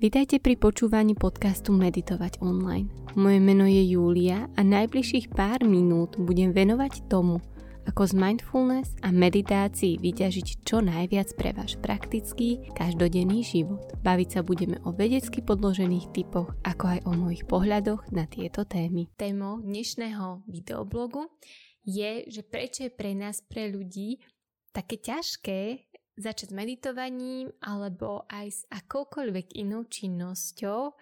Vítajte pri počúvaní podcastu Meditovať online. Moje meno je Júlia a najbližších pár minút budem venovať tomu, ako z mindfulness a meditácií vyťažiť čo najviac pre váš praktický, každodenný život. Baviť sa budeme o vedecky podložených typoch, ako aj o mojich pohľadoch na tieto témy. Témou dnešného videoblogu je, že prečo je pre nás, pre ľudí, také ťažké začať s meditovaním alebo aj s akoukoľvek inou činnosťou,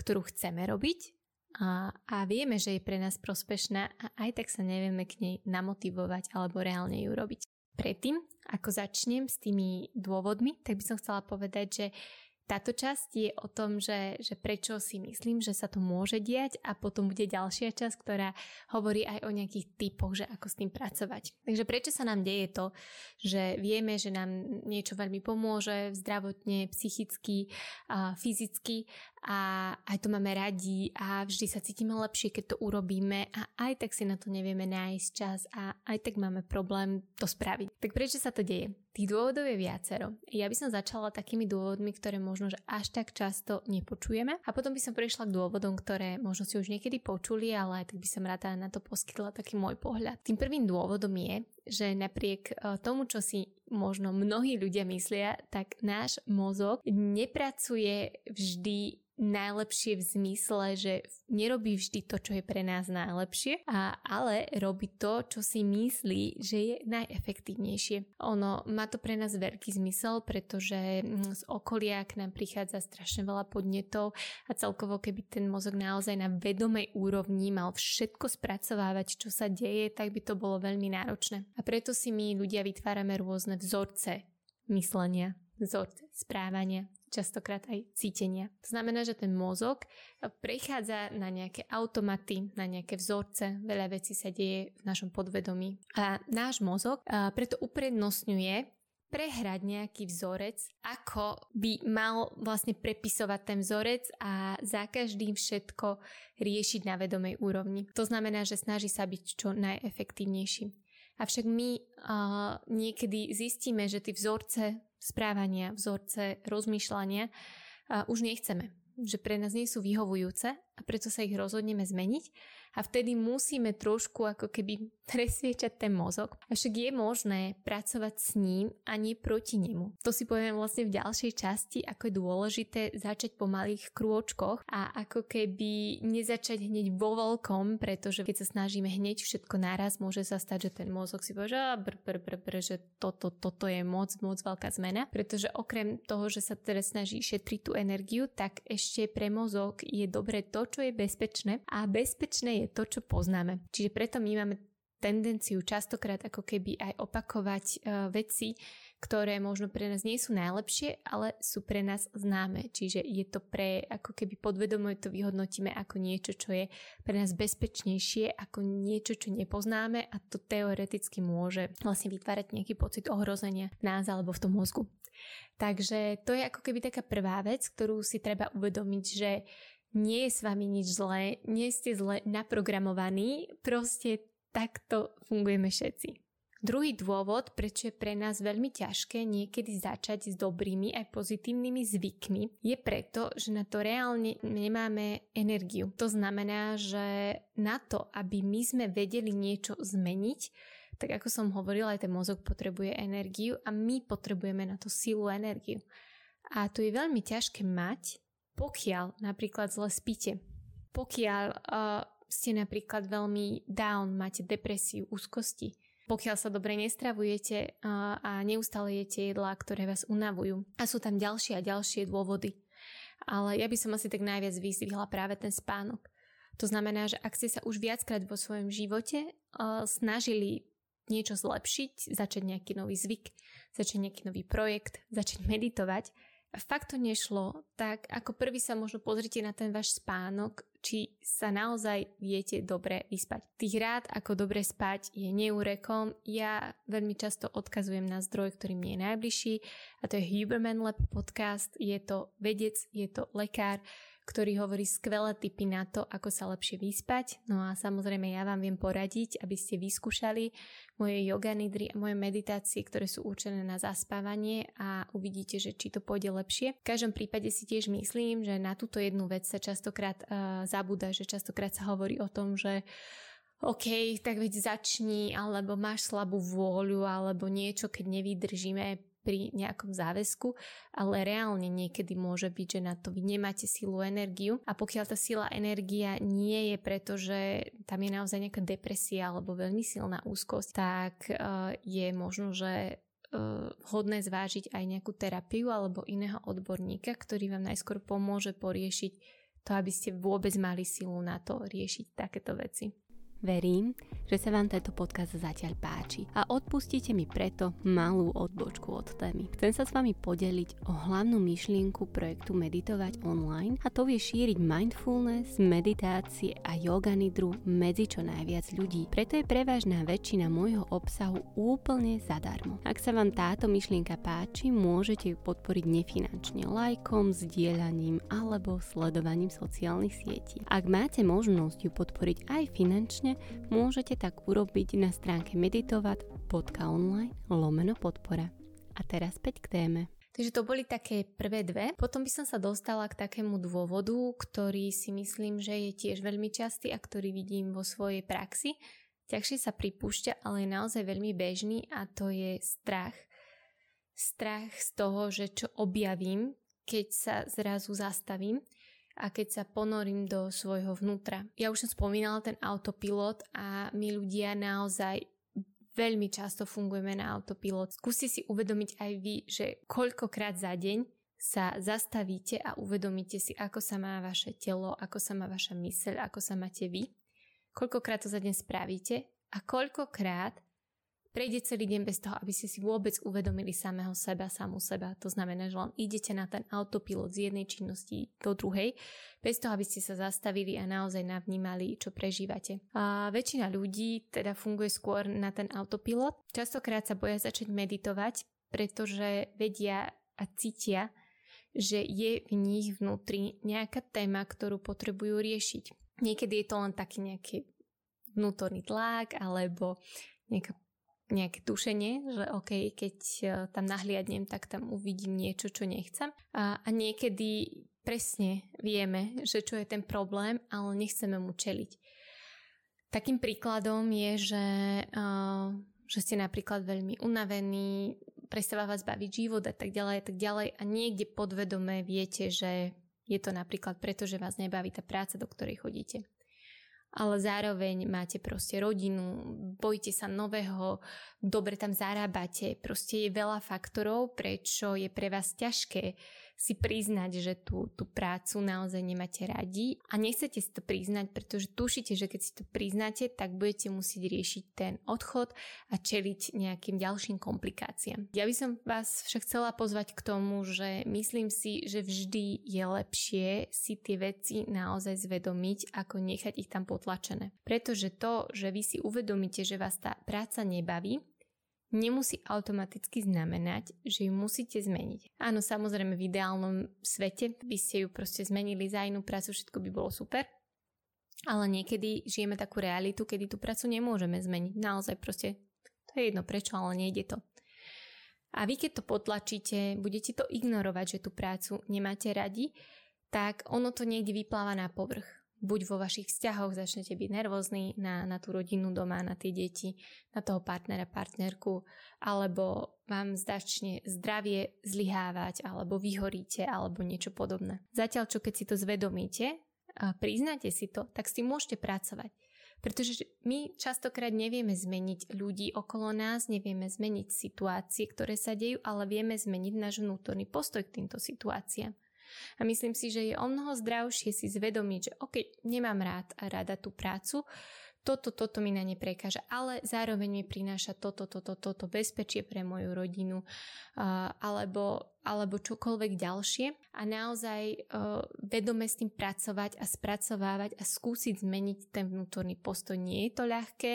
ktorú chceme robiť a, a vieme, že je pre nás prospešná a aj tak sa nevieme k nej namotivovať alebo reálne ju robiť. Predtým, ako začnem s tými dôvodmi, tak by som chcela povedať, že táto časť je o tom, že, že prečo si myslím, že sa to môže diať a potom bude ďalšia časť, ktorá hovorí aj o nejakých typoch, že ako s tým pracovať. Takže prečo sa nám deje to, že vieme, že nám niečo veľmi pomôže zdravotne, psychicky, a fyzicky a aj to máme radi a vždy sa cítime lepšie, keď to urobíme a aj tak si na to nevieme nájsť čas a aj tak máme problém to spraviť. Tak prečo sa to deje? Tých dôvodov je viacero. Ja by som začala takými dôvodmi, ktoré možno, že až tak často nepočujeme a potom by som prešla k dôvodom, ktoré možno si už niekedy počuli, ale tak by som rada na to poskytla taký môj pohľad. Tým prvým dôvodom je, že napriek e, tomu, čo si možno mnohí ľudia myslia, tak náš mozog nepracuje vždy najlepšie v zmysle, že nerobí vždy to, čo je pre nás najlepšie, a, ale robí to, čo si myslí, že je najefektívnejšie. Ono má to pre nás veľký zmysel, pretože mm, z okolia k nám prichádza strašne veľa podnetov a celkovo keby ten mozog naozaj na vedomej úrovni mal všetko spracovávať, čo sa deje, tak by to bolo veľmi náročné. A preto si my ľudia vytvárame rôzne vzorce myslenia, vzorce správania, častokrát aj cítenia. To znamená, že ten mozog prechádza na nejaké automaty, na nejaké vzorce, veľa vecí sa deje v našom podvedomí. A náš mozog preto uprednostňuje prehrať nejaký vzorec, ako by mal vlastne prepisovať ten vzorec a za každým všetko riešiť na vedomej úrovni. To znamená, že snaží sa byť čo najefektívnejší. Avšak my uh, niekedy zistíme, že tie vzorce správania, vzorce rozmýšľania už nechceme. Že pre nás nie sú vyhovujúce a preto sa ich rozhodneme zmeniť a vtedy musíme trošku ako keby presviečať ten mozog. Avšak je možné pracovať s ním a nie proti nemu. To si poviem vlastne v ďalšej časti, ako je dôležité začať po malých krôčkoch a ako keby nezačať hneď vo veľkom, pretože keď sa snažíme hneď všetko naraz, môže sa stať, že ten mozog si povie, že br, br, br, br, že toto, toto je moc, moc veľká zmena, pretože okrem toho, že sa teraz snaží šetriť tú energiu, tak ešte pre mozog je dobre to, čo je bezpečné a bezpečné je to, čo poznáme. Čiže preto my máme tendenciu častokrát ako keby aj opakovať uh, veci, ktoré možno pre nás nie sú najlepšie, ale sú pre nás známe. Čiže je to pre, ako keby podvedome to vyhodnotíme ako niečo, čo je pre nás bezpečnejšie, ako niečo, čo nepoznáme a to teoreticky môže vlastne vytvárať nejaký pocit ohrozenia nás alebo v tom mozgu. Takže to je ako keby taká prvá vec, ktorú si treba uvedomiť, že nie je s vami nič zlé, nie ste zle naprogramovaní, proste takto fungujeme všetci. Druhý dôvod, prečo je pre nás veľmi ťažké niekedy začať s dobrými aj pozitívnymi zvykmi, je preto, že na to reálne nemáme energiu. To znamená, že na to, aby my sme vedeli niečo zmeniť, tak ako som hovorila, aj ten mozog potrebuje energiu a my potrebujeme na to silu energiu. A to je veľmi ťažké mať, pokiaľ napríklad zle spíte, pokiaľ uh, ste napríklad veľmi down, máte depresiu, úzkosti, pokiaľ sa dobre nestravujete uh, a neustále jete jedlá, ktoré vás unavujú. A sú tam ďalšie a ďalšie dôvody. Ale ja by som asi tak najviac vyzvihla práve ten spánok. To znamená, že ak ste sa už viackrát vo svojom živote uh, snažili niečo zlepšiť, začať nejaký nový zvyk, začať nejaký nový projekt, začať meditovať, fakt to nešlo, tak ako prvý sa možno pozrite na ten váš spánok, či sa naozaj viete dobre vyspať. Tých rád, ako dobre spať, je neúrekom. Ja veľmi často odkazujem na zdroj, ktorý mne je najbližší a to je Huberman Lab podcast. Je to vedec, je to lekár, ktorý hovorí skvelé tipy na to, ako sa lepšie vyspať. No a samozrejme ja vám viem poradiť, aby ste vyskúšali moje yoga nidry a moje meditácie, ktoré sú určené na zaspávanie a uvidíte, že či to pôjde lepšie. V každom prípade si tiež myslím, že na túto jednu vec sa častokrát uh, zabúda, že častokrát sa hovorí o tom, že OK, tak veď začni, alebo máš slabú vôľu, alebo niečo, keď nevydržíme pri nejakom záväzku, ale reálne niekedy môže byť, že na to vy nemáte silu energiu a pokiaľ tá sila energia nie je preto, že tam je naozaj nejaká depresia alebo veľmi silná úzkosť, tak uh, je možno, že uh, hodné zvážiť aj nejakú terapiu alebo iného odborníka, ktorý vám najskôr pomôže poriešiť to, aby ste vôbec mali silu na to riešiť takéto veci. Verím, že sa vám tento podcast zatiaľ páči a odpustíte mi preto malú odbočku od témy. Chcem sa s vami podeliť o hlavnú myšlienku projektu Meditovať online a to je šíriť mindfulness, meditácie a yoga nidru medzi čo najviac ľudí. Preto je prevažná väčšina môjho obsahu úplne zadarmo. Ak sa vám táto myšlienka páči, môžete ju podporiť nefinančne lajkom, zdieľaním alebo sledovaním sociálnych sietí. Ak máte možnosť ju podporiť aj finančne, môžete tak urobiť na stránke meditovať.online lomeno podpora. A teraz späť k téme. Takže to boli také prvé dve. Potom by som sa dostala k takému dôvodu, ktorý si myslím, že je tiež veľmi častý a ktorý vidím vo svojej praxi. Ťažšie sa pripúšťa, ale je naozaj veľmi bežný a to je strach. Strach z toho, že čo objavím, keď sa zrazu zastavím a keď sa ponorím do svojho vnútra. Ja už som spomínala ten autopilot a my ľudia naozaj veľmi často fungujeme na autopilot. Skúste si uvedomiť aj vy, že koľkokrát za deň sa zastavíte a uvedomíte si, ako sa má vaše telo, ako sa má vaša myseľ, ako sa máte vy. Koľkokrát to za deň spravíte a koľkokrát prejde celý deň bez toho, aby ste si vôbec uvedomili samého seba, samú seba. To znamená, že len idete na ten autopilot z jednej činnosti do druhej, bez toho, aby ste sa zastavili a naozaj navnímali, čo prežívate. A väčšina ľudí teda funguje skôr na ten autopilot. Častokrát sa boja začať meditovať, pretože vedia a cítia, že je v nich vnútri nejaká téma, ktorú potrebujú riešiť. Niekedy je to len taký nejaký vnútorný tlak alebo nejaká nejaké tušenie, že OK, keď e, tam nahliadnem, tak tam uvidím niečo, čo nechcem. A, a niekedy presne vieme, že čo je ten problém, ale nechceme mu čeliť. Takým príkladom je, že, uh, že ste napríklad veľmi unavení, prestáva vás baviť život a tak ďalej a tak ďalej a niekde podvedome viete, že je to napríklad preto, že vás nebaví tá práca, do ktorej chodíte ale zároveň máte proste rodinu, bojíte sa nového, dobre tam zarábate, proste je veľa faktorov, prečo je pre vás ťažké si priznať, že tú, tú prácu naozaj nemáte radi a nechcete si to priznať, pretože tušíte, že keď si to priznáte, tak budete musieť riešiť ten odchod a čeliť nejakým ďalším komplikáciám. Ja by som vás však chcela pozvať k tomu, že myslím si, že vždy je lepšie si tie veci naozaj zvedomiť, ako nechať ich tam potlačené. Pretože to, že vy si uvedomíte, že vás tá práca nebaví, nemusí automaticky znamenať, že ju musíte zmeniť. Áno, samozrejme v ideálnom svete by ste ju proste zmenili za inú prácu, všetko by bolo super, ale niekedy žijeme takú realitu, kedy tú prácu nemôžeme zmeniť. Naozaj proste, to je jedno prečo, ale nejde to. A vy keď to potlačíte, budete to ignorovať, že tú prácu nemáte radi, tak ono to niekde vypláva na povrch buď vo vašich vzťahoch začnete byť nervózni na, na tú rodinu doma, na tie deti, na toho partnera, partnerku, alebo vám začne zdravie zlyhávať, alebo vyhoríte, alebo niečo podobné. Zatiaľ, čo keď si to zvedomíte a priznáte si to, tak s tým môžete pracovať. Pretože my častokrát nevieme zmeniť ľudí okolo nás, nevieme zmeniť situácie, ktoré sa dejú, ale vieme zmeniť náš vnútorný postoj k týmto situáciám. A myslím si, že je o mnoho zdravšie si zvedomiť, že OK, nemám rád a rada tú prácu, toto, toto mi na ne prekáža, ale zároveň mi prináša toto, toto, toto bezpečie pre moju rodinu alebo, alebo čokoľvek ďalšie a naozaj uh, vedome s tým pracovať a spracovávať a skúsiť zmeniť ten vnútorný postoj. Nie je to ľahké,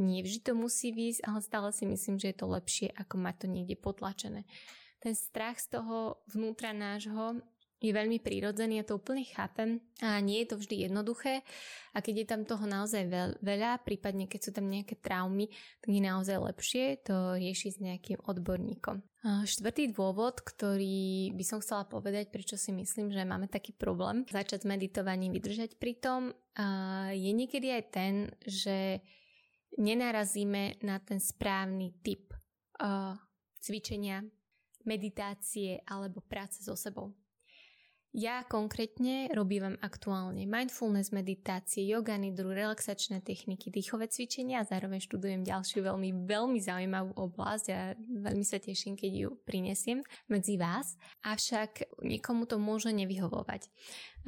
nie vždy to musí výjsť, ale stále si myslím, že je to lepšie, ako mať to niekde potlačené. Ten strach z toho vnútra nášho je veľmi prírodzený, ja to úplne chápem a nie je to vždy jednoduché a keď je tam toho naozaj veľa, prípadne keď sú tam nejaké traumy, tak je naozaj lepšie to riešiť s nejakým odborníkom. Štvrtý dôvod, ktorý by som chcela povedať, prečo si myslím, že máme taký problém začať s meditovaním, vydržať pri tom, je niekedy aj ten, že nenarazíme na ten správny typ cvičenia, meditácie alebo práce so sebou. Ja konkrétne robím aktuálne mindfulness meditácie, yoga nidru, relaxačné techniky, dýchové cvičenia a zároveň študujem ďalšiu veľmi, veľmi zaujímavú oblasť a veľmi sa teším, keď ju prinesiem medzi vás. Avšak niekomu to môže nevyhovovať.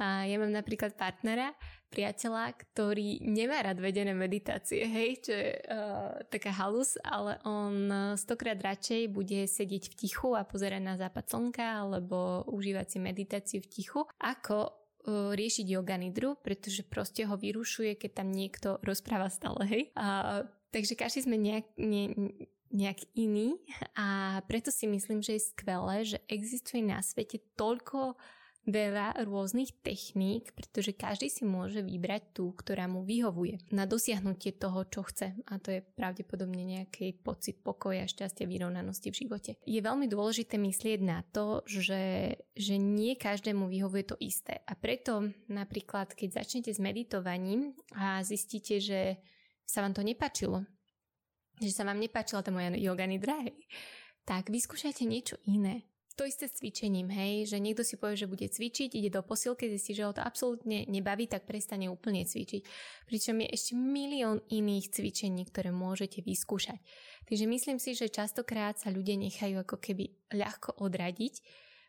Ja mám napríklad partnera, priateľa, ktorý nemá rád vedené meditácie, hej, čo je uh, taká halus, ale on stokrát radšej bude sedieť v tichu a pozerať na západ slnka alebo užívať si meditáciu v tichu, ako uh, riešiť yoga nidru, pretože proste ho vyrušuje, keď tam niekto rozpráva stále, hej. A, takže každý sme nejak, ne, nejak iný a preto si myslím, že je skvelé, že existuje na svete toľko veľa rôznych techník, pretože každý si môže vybrať tú, ktorá mu vyhovuje na dosiahnutie toho, čo chce. A to je pravdepodobne nejaký pocit pokoja, šťastia, vyrovnanosti v živote. Je veľmi dôležité myslieť na to, že, že nie každému vyhovuje to isté. A preto napríklad, keď začnete s meditovaním a zistíte, že sa vám to nepačilo, že sa vám nepáčila tá moja yoga nidra, tak vyskúšajte niečo iné to isté s cvičením, hej, že niekto si povie, že bude cvičiť, ide do posilky, zistí, že ho to absolútne nebaví, tak prestane úplne cvičiť. Pričom je ešte milión iných cvičení, ktoré môžete vyskúšať. Takže myslím si, že častokrát sa ľudia nechajú ako keby ľahko odradiť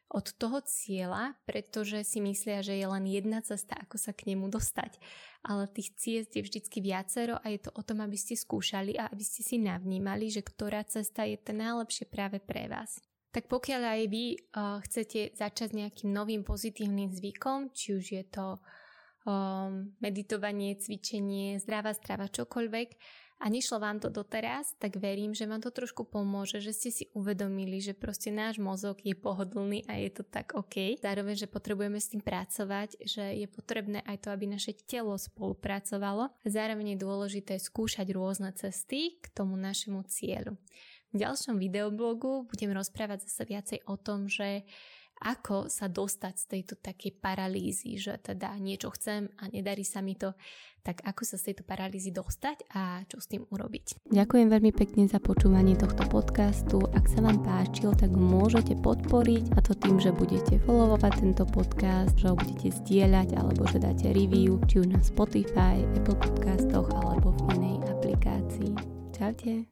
od toho cieľa, pretože si myslia, že je len jedna cesta, ako sa k nemu dostať. Ale tých ciest je vždycky viacero a je to o tom, aby ste skúšali a aby ste si navnímali, že ktorá cesta je tá najlepšie práve pre vás tak pokiaľ aj vy uh, chcete začať nejakým novým pozitívnym zvykom, či už je to um, meditovanie, cvičenie, zdravá strava, čokoľvek, a nešlo vám to doteraz, tak verím, že vám to trošku pomôže, že ste si uvedomili, že proste náš mozog je pohodlný a je to tak OK. Zároveň, že potrebujeme s tým pracovať, že je potrebné aj to, aby naše telo spolupracovalo. Zároveň je dôležité skúšať rôzne cesty k tomu našemu cieľu. Ďalšom videoblogu budem rozprávať zase viacej o tom, že ako sa dostať z tejto takej paralýzy, že teda niečo chcem a nedarí sa mi to, tak ako sa z tejto paralýzy dostať a čo s tým urobiť. Ďakujem veľmi pekne za počúvanie tohto podcastu. Ak sa vám páčil, tak môžete podporiť a to tým, že budete followovať tento podcast, že ho budete zdieľať alebo že dáte review, či už na Spotify, Apple podcastoch alebo v inej aplikácii. Čaute.